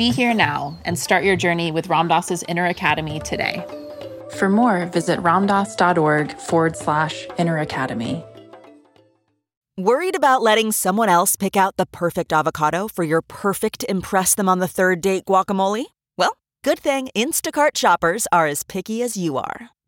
Be here now and start your journey with Ram Dass's Inner Academy today. For more, visit ramdass.org forward slash inner academy. Worried about letting someone else pick out the perfect avocado for your perfect Impress Them on the Third Date guacamole? Well, good thing Instacart shoppers are as picky as you are.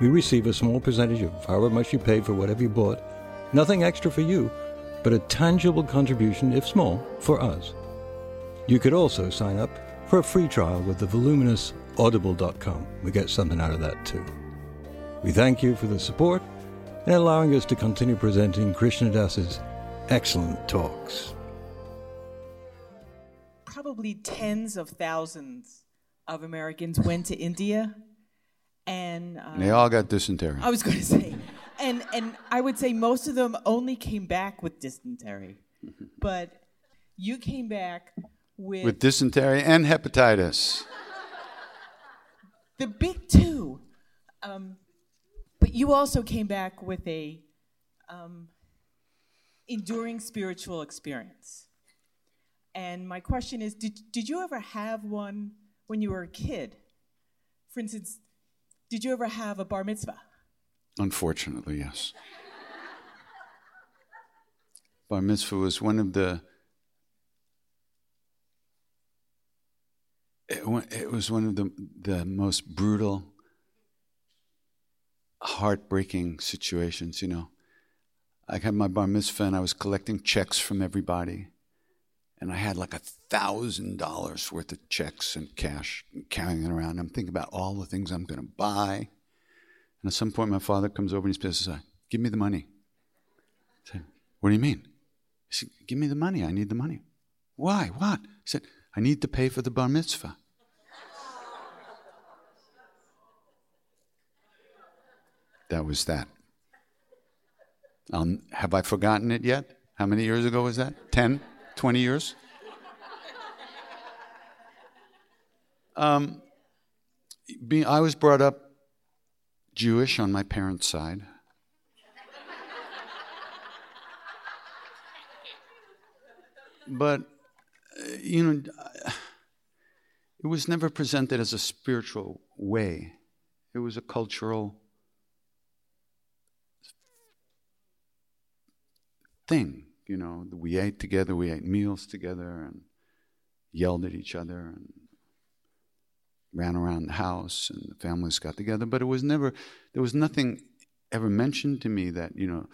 We receive a small percentage of however much you paid for whatever you bought. Nothing extra for you, but a tangible contribution, if small, for us. You could also sign up for a free trial with the voluminous audible.com. We get something out of that too. We thank you for the support and allowing us to continue presenting Krishna Das's excellent talks. Probably tens of thousands of Americans went to India and uh, They all got dysentery. I was going to say, and and I would say most of them only came back with dysentery, but you came back with, With dysentery and hepatitis. the big two. Um, but you also came back with a um, enduring spiritual experience. And my question is, did did you ever have one when you were a kid? For instance, did you ever have a bar mitzvah? Unfortunately, yes. Bar mitzvah was one of the. It, it was one of the the most brutal, heartbreaking situations. You know, I had my bar mitzvah and I was collecting checks from everybody, and I had like a thousand dollars worth of checks and cash carrying it around. I'm thinking about all the things I'm going to buy. And at some point, my father comes over and he says, "Give me the money." I said, What do you mean? He said, Give me the money. I need the money. Why? What? He said, I need to pay for the bar mitzvah. That was that. Um, have I forgotten it yet? How many years ago was that? 10? 20 years? Um, I was brought up Jewish on my parents' side. but, uh, you know, it was never presented as a spiritual way, it was a cultural thing. You know, we ate together, we ate meals together, and yelled at each other, and ran around the house, and the families got together. But it was never, there was nothing ever mentioned to me that you know,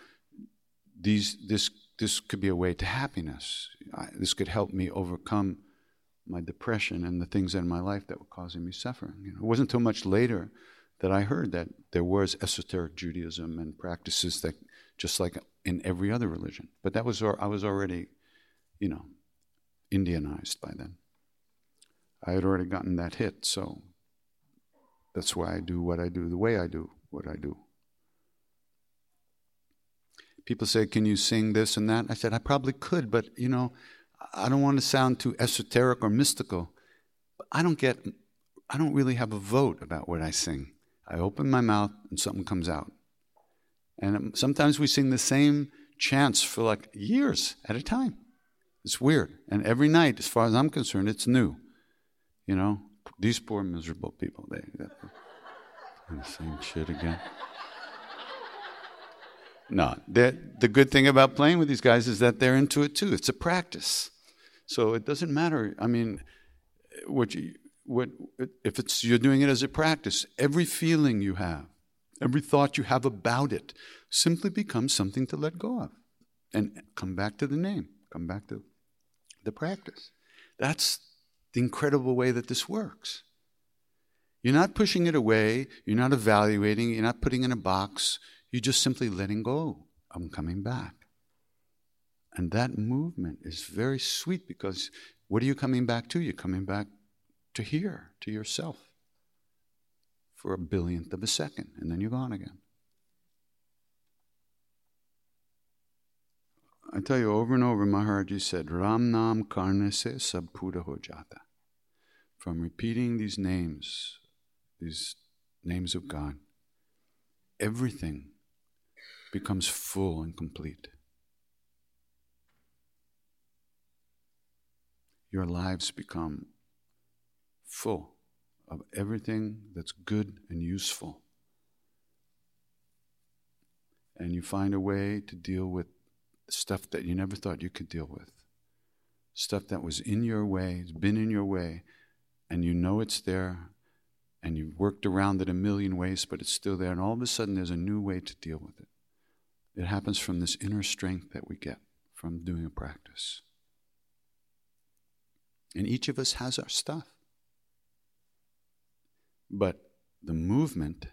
these this this could be a way to happiness. I, this could help me overcome my depression and the things in my life that were causing me suffering. You know, it wasn't until much later that I heard that there was esoteric Judaism and practices that, just like in every other religion. But that was I was already, you know, Indianized by then. I had already gotten that hit, so that's why I do what I do, the way I do what I do. People say, Can you sing this and that? I said, I probably could, but you know, I don't want to sound too esoteric or mystical. I don't get, I don't really have a vote about what I sing. I open my mouth and something comes out. And sometimes we sing the same chants for like years at a time. It's weird. And every night, as far as I'm concerned, it's new. You know, these poor miserable people, they, they the same shit again. No, the good thing about playing with these guys is that they're into it too. It's a practice. So it doesn't matter. I mean, what you, what, if it's, you're doing it as a practice, every feeling you have, every thought you have about it simply becomes something to let go of. And come back to the name, come back to the practice. That's the incredible way that this works. You're not pushing it away, you're not evaluating, you're not putting in a box, you're just simply letting go. I'm coming back. And that movement is very sweet because what are you coming back to? You're coming back to here, to yourself, for a billionth of a second, and then you're gone again. I tell you over and over, Maharaji said, Ram Nam Karne se sab Puda ho. From repeating these names, these names of God, everything becomes full and complete. Your lives become full of everything that's good and useful. And you find a way to deal with stuff that you never thought you could deal with. Stuff that was in your way, has been in your way, and you know it's there, and you've worked around it a million ways, but it's still there, and all of a sudden there's a new way to deal with it. It happens from this inner strength that we get from doing a practice. And each of us has our stuff. But the movement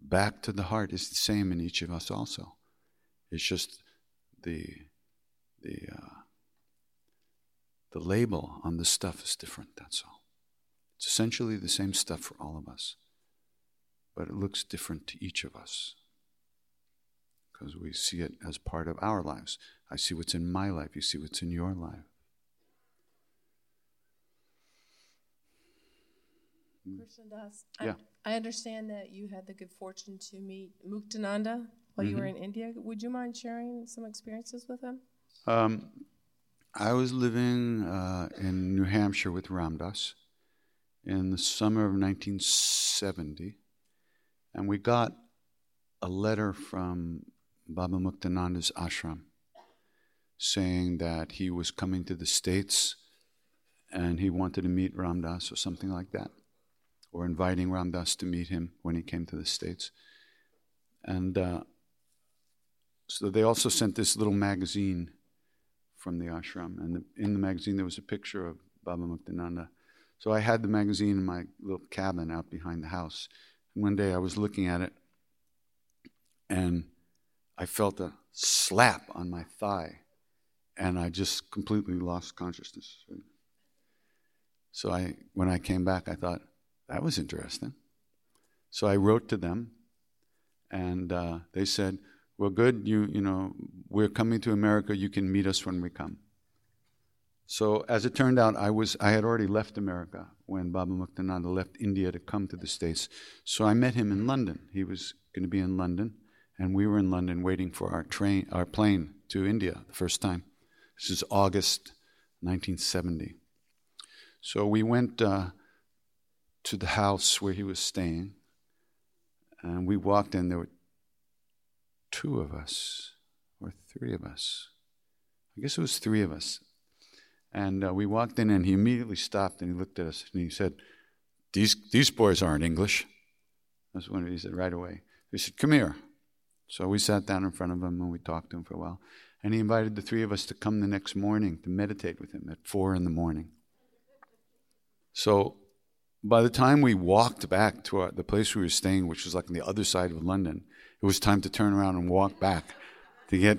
back to the heart is the same in each of us also. It's just the the uh, the label on the stuff is different. That's all. It's essentially the same stuff for all of us, but it looks different to each of us because we see it as part of our lives. I see what's in my life. You see what's in your life. Krishna Das, yeah. I, I, understand that you had the good fortune to meet Muktananda while mm-hmm. you were mm-hmm. in India. Would you mind sharing some experiences with him? Um, I was living uh, in New Hampshire with Ram Dass in the summer of 1970, and we got a letter from Baba Muktananda's ashram saying that he was coming to the States and he wanted to meet Ram Dass or something like that or inviting Ram Dass to meet him when he came to the States. And uh, so they also sent this little magazine from the ashram. And the, in the magazine, there was a picture of Baba Muktananda. So I had the magazine in my little cabin out behind the house. And one day I was looking at it, and I felt a slap on my thigh, and I just completely lost consciousness. So I, when I came back, I thought that was interesting. So I wrote to them, and uh, they said, "Well, good. You, you know, we're coming to America. You can meet us when we come." So as it turned out, I was I had already left America when Baba Muktananda left India to come to the States. So I met him in London. He was going to be in London, and we were in London waiting for our train, our plane to India the first time. This is August 1970. So we went uh, to the house where he was staying, and we walked in. There were two of us, or three of us. I guess it was three of us. And uh, we walked in, and he immediately stopped and he looked at us and he said, These, these boys aren't English. That's what he said right away. He said, Come here. So we sat down in front of him and we talked to him for a while. And he invited the three of us to come the next morning to meditate with him at four in the morning. So by the time we walked back to our, the place we were staying, which was like on the other side of London, it was time to turn around and walk back to get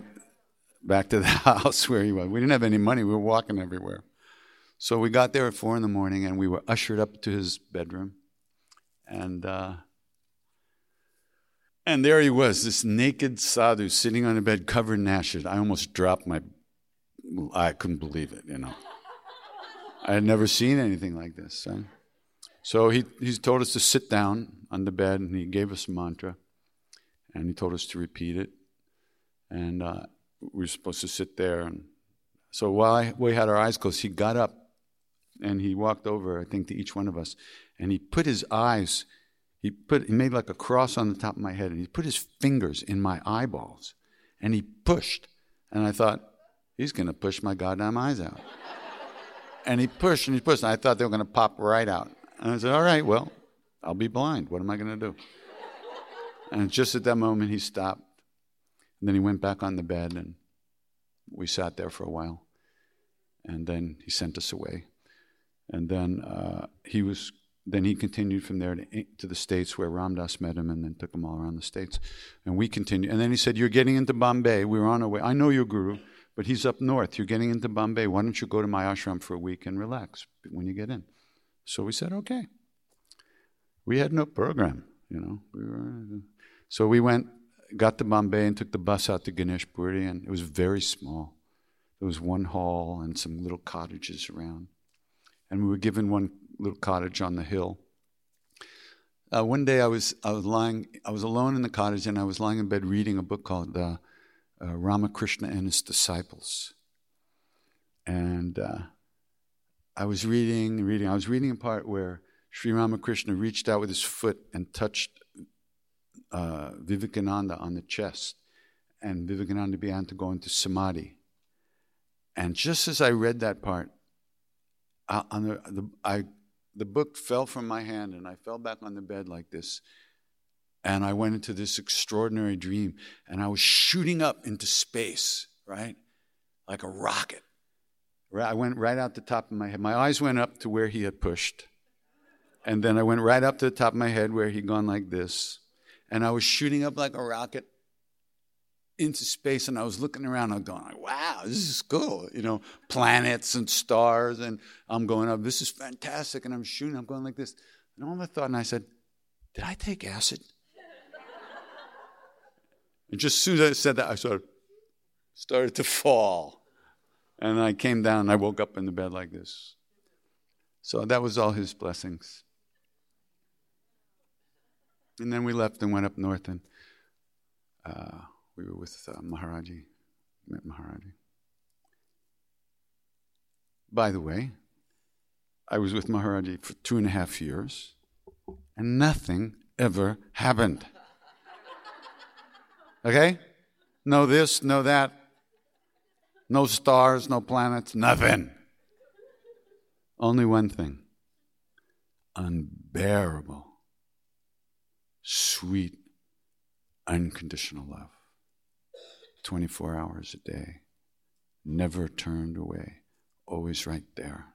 back to the house where he was. We didn't have any money, we were walking everywhere. So we got there at four in the morning and we were ushered up to his bedroom. And, uh, and there he was, this naked sadhu sitting on a bed covered in ashes. I almost dropped my, I couldn't believe it, you know. I had never seen anything like this. So he, he told us to sit down on the bed and he gave us a mantra and he told us to repeat it. And uh, we were supposed to sit there. And so while I, we had our eyes closed, he got up and he walked over, I think, to each one of us, and he put his eyes, he put he made like a cross on the top of my head, and he put his fingers in my eyeballs, and he pushed, and I thought, he's going to push my goddamn eyes out. and he pushed and he pushed, and I thought they were going to pop right out. And I said, all right, well, I'll be blind. What am I going to do? And just at that moment, he stopped and then he went back on the bed and we sat there for a while. And then he sent us away. And then uh, he was then he continued from there to, to, the States where Ram Dass met him and then took him all around the States. And we continued. And then he said, You're getting into Bombay. We're on our way. I know your guru, but he's up north. You're getting into Bombay. Why don't you go to my ashram for a week and relax when you get in? So we said, Okay. We had no program, you know. We were, so we went got to Bombay and took the bus out to Ganeshpuri, and it was very small. There was one hall and some little cottages around. And we were given one little cottage on the hill. Uh, one day I was, I was lying, I was alone in the cottage, and I was lying in bed reading a book called uh, uh, Ramakrishna and His Disciples. And uh, I was reading, reading, I was reading a part where Sri Ramakrishna reached out with his foot and touched uh, Vivekananda on the chest, and Vivekananda began to go into samadhi. And just as I read that part, on the, the, I, the book fell from my hand, and I fell back on the bed like this. And I went into this extraordinary dream, and I was shooting up into space, right? Like a rocket. I went right out the top of my head. My eyes went up to where he had pushed. And then I went right up to the top of my head where he'd gone like this and I was shooting up like a rocket into space and I was looking around I'm going like, wow, this is cool. You know, planets and stars and I'm going up, this is fantastic. And I'm shooting, I'm going like this. And all I thought, and I said, did I take acid? and just as soon as I said that, I sort of started to fall. And I came down and I woke up in the bed like this. So that was all his blessings. And then we left and went up north, and uh, we were with uh, Maharaji, met Maharaji. By the way, I was with Maharaji for two and a half years, and nothing ever happened. Okay? No this, no that, no stars, no planets, nothing. Only one thing unbearable sweet, unconditional love. 24 hours a day, never turned away, always right there.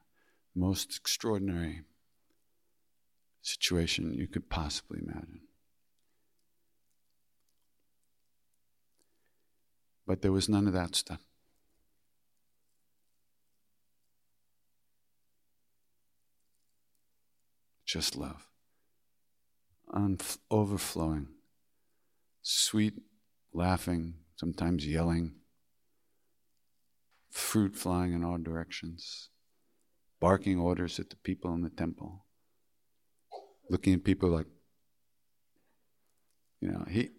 Most extraordinary situation you could possibly imagine. But there was none of that stuff. Just love. Unf- overflowing. Sweet laughing, sometimes yelling. Fruit flying in all directions. Barking orders at the people in the temple. Looking at people like, you know, he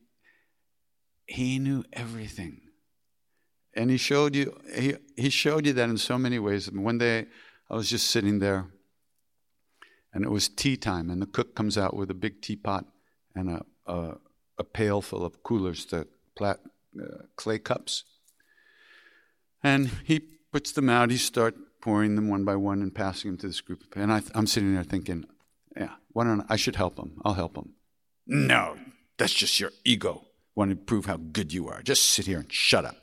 he knew everything. And he showed you he, he showed you that in so many ways. And One day I was just sitting there and it was tea time and the cook comes out with a big teapot and a, a, a pail full of coolers, the plat, uh, clay cups. And he puts them out. He starts pouring them one by one and passing them to this group. And I, I'm sitting there thinking, yeah, why don't I, I should help him. I'll help him. No, that's just your ego. Want to prove how good you are. Just sit here and shut up.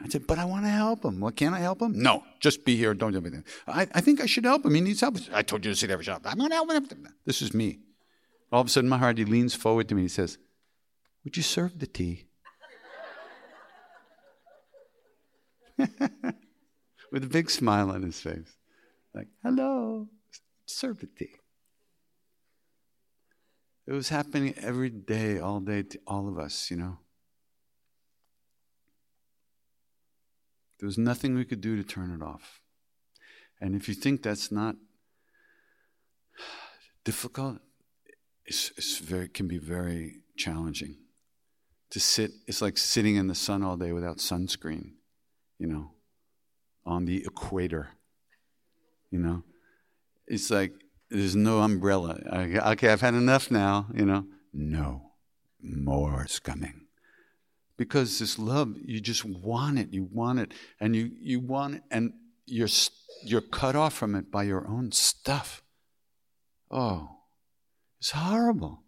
I said, but I want to help him. Well, can't I help him? No, just be here. Don't do anything. I, I think I should help him. He needs help. I told you to sit there and shut up. I'm going to help him. This is me. All of a sudden, my heart, he leans forward to me. He says, would you serve the tea? With a big smile on his face. Like, hello, serve the tea. It was happening every day, all day to all of us, you know. There was nothing we could do to turn it off. And if you think that's not difficult, it's, it's very, can be very challenging. To sit, it's like sitting in the sun all day without sunscreen, you know, on the equator, you know. It's like there's no umbrella. Okay, I've had enough now, you know. No, more is coming. Because this love, you just want it. You want it. And you, you want it, and you're, you're cut off from it by your own stuff. Oh, it's horrible.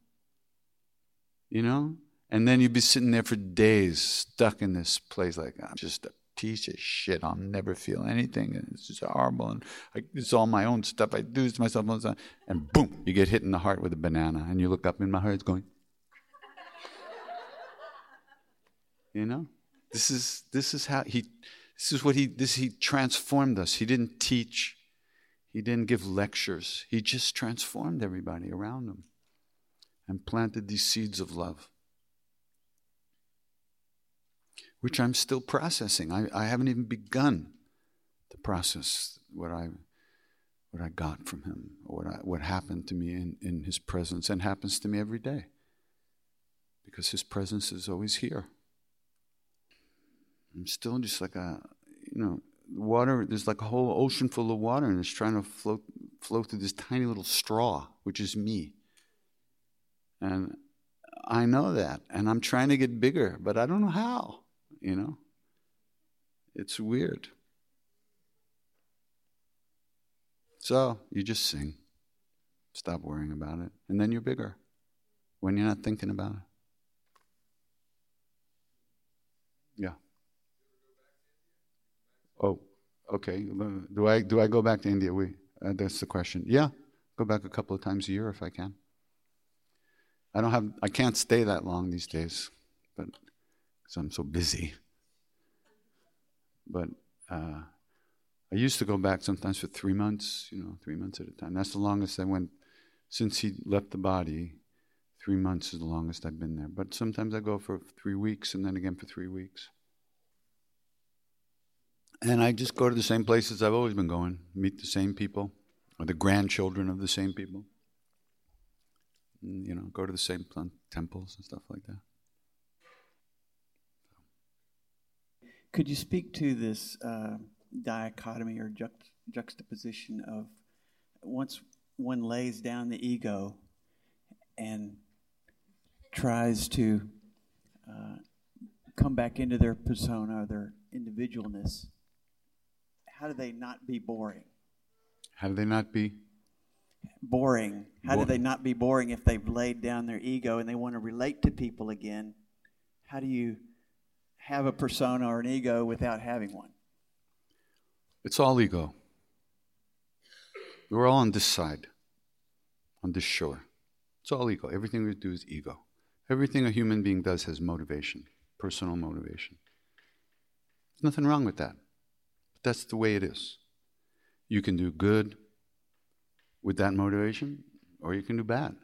You know? And then you'd be sitting there for days, stuck in this place, like, I'm just a piece of shit. I'll never feel anything. And it's just horrible. And I, it's all my own stuff. I do this to myself all the time. And boom, you get hit in the heart with a banana. And you look up, and my heart's going, You know, this is this is how he. This is what he. This he transformed us. He didn't teach. He didn't give lectures. He just transformed everybody around him, and planted these seeds of love, which I'm still processing. I, I haven't even begun to process what I what I got from him, or what I, what happened to me in, in his presence, and happens to me every day. Because his presence is always here. I'm still just like a, you know, water. There's like a whole ocean full of water, and it's trying to float float through this tiny little straw, which is me. And I know that, and I'm trying to get bigger, but I don't know how. You know, it's weird. So you just sing. Stop worrying about it, and then you're bigger when you're not thinking about it. Yeah. Oh, okay. Do I do I go back to India? We uh, that's the question. Yeah, go back a couple of times a year if I can. I don't have I can't stay that long these days, but because I'm so busy. But uh, I used to go back sometimes for three months. You know, three months at a time. That's the longest I went since he left the body. Three months is the longest I've been there. But sometimes I go for three weeks and then again for three weeks. And I just go to the same places I've always been going, meet the same people, or the grandchildren of the same people. And, you know, go to the same temples and stuff like that. Could you speak to this uh, dichotomy or juxt- juxtaposition of once one lays down the ego and tries to uh, come back into their persona their individualness, how do they not be boring? How do they not be? Boring. How do they not be boring if they've laid down their ego and they want to relate to people again? How do you have a persona or an ego without having one? It's all ego. We're all on this side, on this shore. It's all ego. Everything we do is ego. Everything a human being does has motivation, personal motivation. There's nothing wrong with that. That's the way it is. You can do good with that motivation, or you can do bad.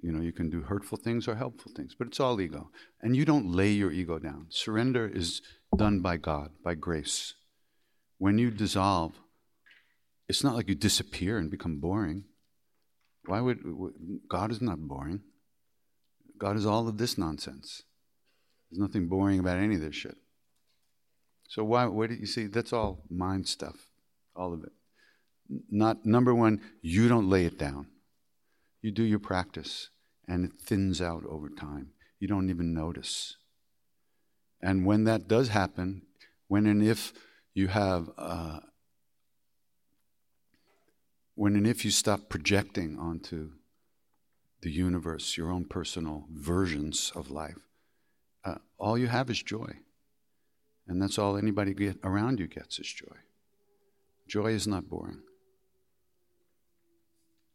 You know, you can do hurtful things or helpful things, but it's all ego. And you don't lay your ego down. Surrender is done by God, by grace. When you dissolve, it's not like you disappear and become boring. Why would God is not boring? God is all of this nonsense. There's nothing boring about any of this shit. So why? Where did you see? That's all mind stuff, all of it. Not number one. You don't lay it down. You do your practice and it thins out over time. You don't even notice. And when that does happen, when and if you have, uh, when and if you stop projecting onto the universe your own personal versions of life, uh, all you have is joy. And that's all anybody get around you gets is joy. Joy is not boring.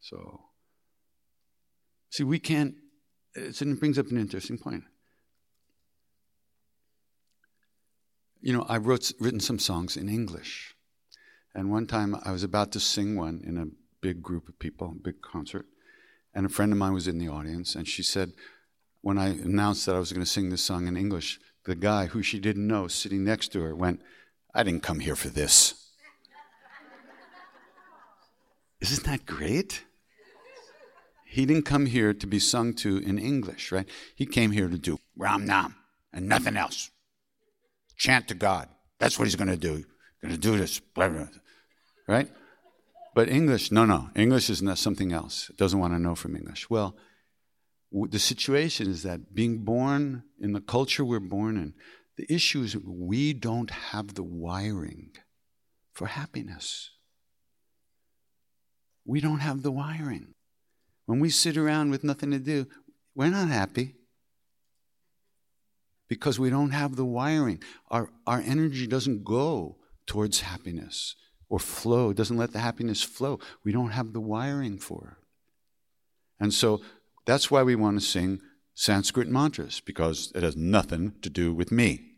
So, See, we can't, it brings up an interesting point. You know, I wrote written some songs in English. And one time I was about to sing one in a big group of people, a big concert, and a friend of mine was in the audience, and she said, when I announced that I was going to sing this song in English, the guy who she didn't know sitting next to her went, I didn't come here for this. Isn't that great? He didn't come here to be sung to in English, right? He came here to do Ram Nam and nothing else. Chant to God. That's what he's going to do. Going to do this, blah, blah, right? But English, no, no. English is not something else. It doesn't want to know from English. Well, the situation is that being born in the culture we're born in, the issue is we don't have the wiring for happiness. We don't have the wiring. When we sit around with nothing to do, we're not happy because we don't have the wiring. Our, our energy doesn't go towards happiness or flow, doesn't let the happiness flow. We don't have the wiring for it. And so that's why we want to sing Sanskrit mantras because it has nothing to do with me.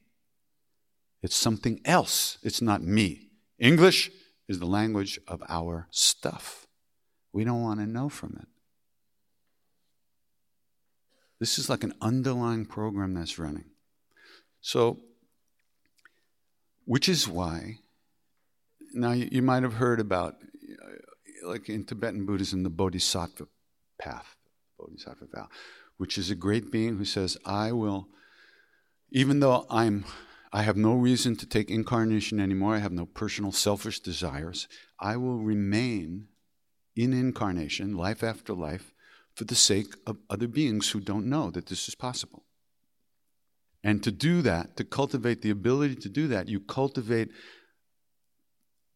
It's something else. It's not me. English is the language of our stuff. We don't want to know from it. This is like an underlying program that's running. So, which is why, now you, you might have heard about, uh, like in Tibetan Buddhism, the Bodhisattva path, Bodhisattva vow, which is a great being who says, I will, even though I'm I have no reason to take incarnation anymore. I have no personal selfish desires. I will remain in incarnation, life after life, for the sake of other beings who don't know that this is possible. And to do that, to cultivate the ability to do that, you cultivate,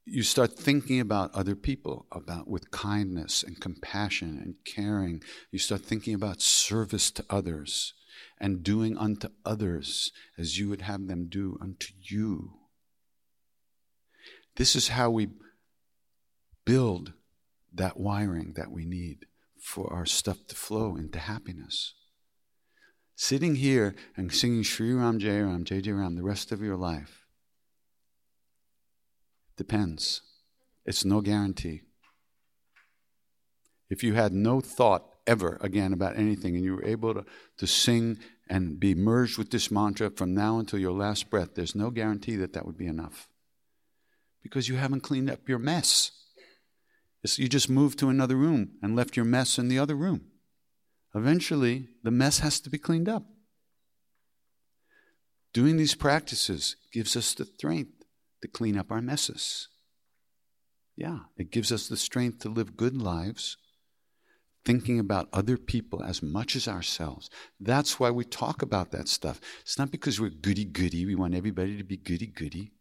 you start thinking about other people, about with kindness and compassion and caring. You start thinking about service to others and doing unto others as you would have them do unto you. This is how we build that wiring that we need for our stuff to flow into happiness. Sitting here and singing Sri Ram Jai Ram, Jai Jai Ram the rest of your life depends. It's no guarantee. If you had no thought ever again about anything and you were able to, to sing and be merged with this mantra from now until your last breath, there's no guarantee that that would be enough. Because you haven't cleaned up your mess. You just moved to another room and left your mess in the other room. Eventually, the mess has to be cleaned up. Doing these practices gives us the strength to clean up our messes. Yeah, it gives us the strength to live good lives, thinking about other people as much as ourselves. That's why we talk about that stuff. It's not because we're goody goody, we want everybody to be goody goody.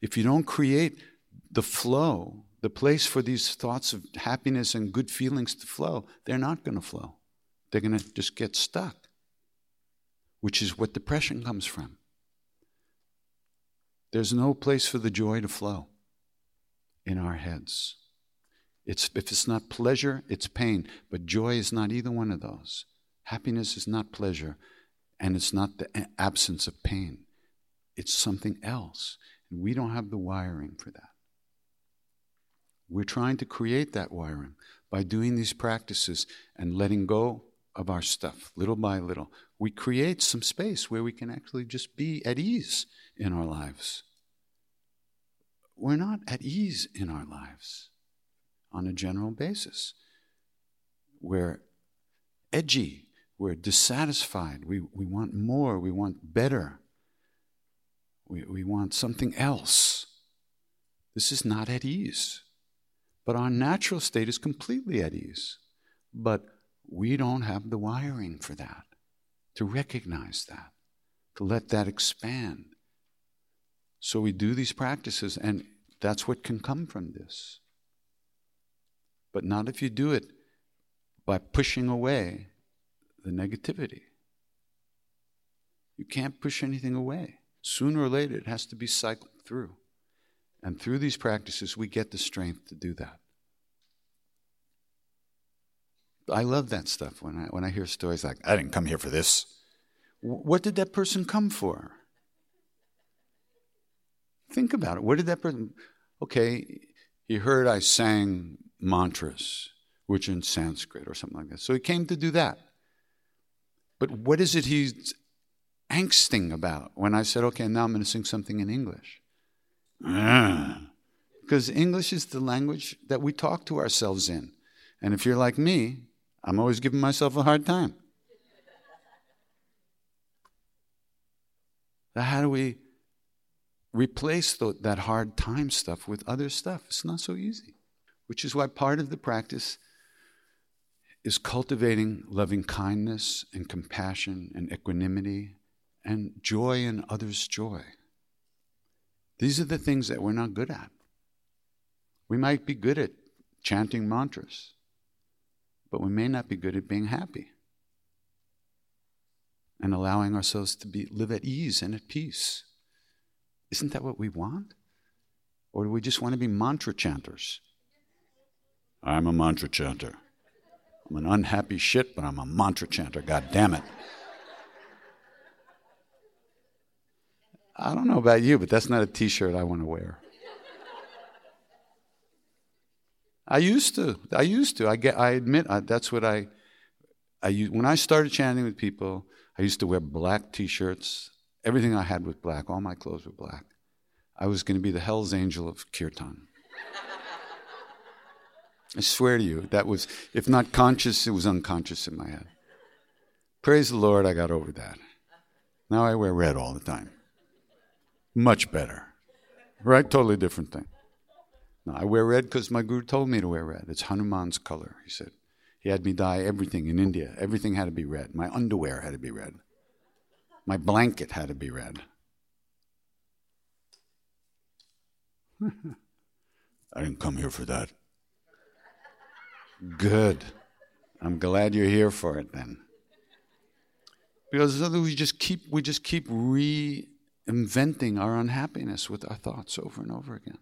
If you don't create the flow the place for these thoughts of happiness and good feelings to flow, they're not going to flow. They're going to just get stuck, which is what depression comes from. There's no place for the joy to flow in our heads. It's, if it's not pleasure, it's pain. But joy is not either one of those. Happiness is not pleasure, and it's not the absence of pain. it's something else. And we don't have the wiring for that. We're trying to create that wiring by doing these practices and letting go of our stuff little by little. We create some space where we can actually just be at ease in our lives. We're not at ease in our lives on a general basis. We're edgy, we're dissatisfied, we, we want more, we want better, we, we want something else. This is not at ease. But our natural state is completely at ease. But we don't have the wiring for that, to recognize that, to let that expand. So we do these practices, and that's what can come from this. But not if you do it by pushing away the negativity. You can't push anything away. Sooner or later, it has to be cycled through. And through these practices, we get the strength to do that. I love that stuff when I, when I hear stories like, I didn't come here for this. What did that person come for? Think about it. What did that person. Okay, he heard I sang mantras, which in Sanskrit or something like that. So he came to do that. But what is it he's angsting about when I said, okay, now I'm going to sing something in English? Because English is the language that we talk to ourselves in. And if you're like me, I'm always giving myself a hard time. How do we replace the, that hard time stuff with other stuff? It's not so easy, which is why part of the practice is cultivating loving kindness and compassion and equanimity and joy in others' joy. These are the things that we're not good at. We might be good at chanting mantras, but we may not be good at being happy and allowing ourselves to be, live at ease and at peace. Isn't that what we want? Or do we just want to be mantra chanters? I'm a mantra chanter. I'm an unhappy shit, but I'm a mantra chanter. God damn it. I don't know about you, but that's not a t shirt I want to wear. I used to. I used to. I get. I admit I, that's what I. I when I started chanting with people, I used to wear black T-shirts. Everything I had was black. All my clothes were black. I was going to be the Hell's Angel of Kirtan. I swear to you, that was, if not conscious, it was unconscious in my head. Praise the Lord, I got over that. Now I wear red all the time. Much better. Right? Totally different thing. No, I wear red because my guru told me to wear red. It's Hanuman's color, he said. He had me dye everything in India. Everything had to be red. My underwear had to be red. My blanket had to be red. I didn't come here for that. Good. I'm glad you're here for it then. Because otherwise we just keep we just keep reinventing our unhappiness with our thoughts over and over again.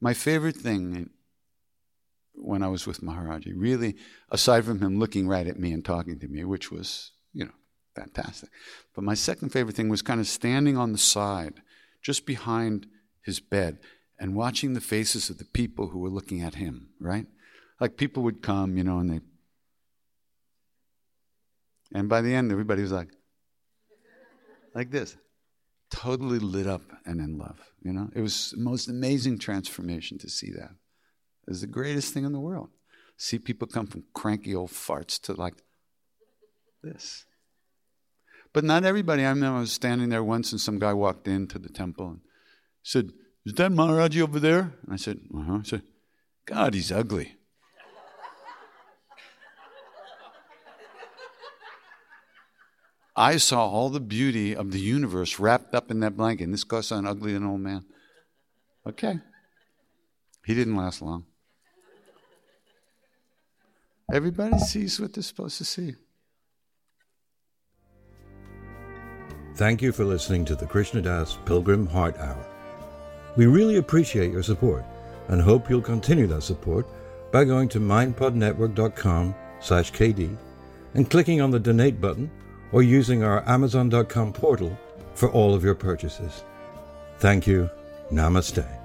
My favorite thing when I was with Maharaji, really, aside from him looking right at me and talking to me, which was, you know, fantastic. But my second favorite thing was kind of standing on the side, just behind his bed, and watching the faces of the people who were looking at him, right? Like people would come, you know, and they. And by the end, everybody was like, like this totally lit up and in love. You know, it was the most amazing transformation to see that. Was the greatest thing in the world. See people come from cranky old farts to like this. But not everybody. I remember I was standing there once and some guy walked into the temple and said, Is that Maharaji over there? And I said, Uh huh. I said, God, he's ugly. I saw all the beauty of the universe wrapped up in that blanket. And this guy an ugly and old man. Okay. He didn't last long. Everybody sees what they're supposed to see. Thank you for listening to the Krishna Das Pilgrim Heart Hour. We really appreciate your support and hope you'll continue that support by going to mindpodnetwork.com slash KD and clicking on the donate button or using our Amazon.com portal for all of your purchases. Thank you. Namaste.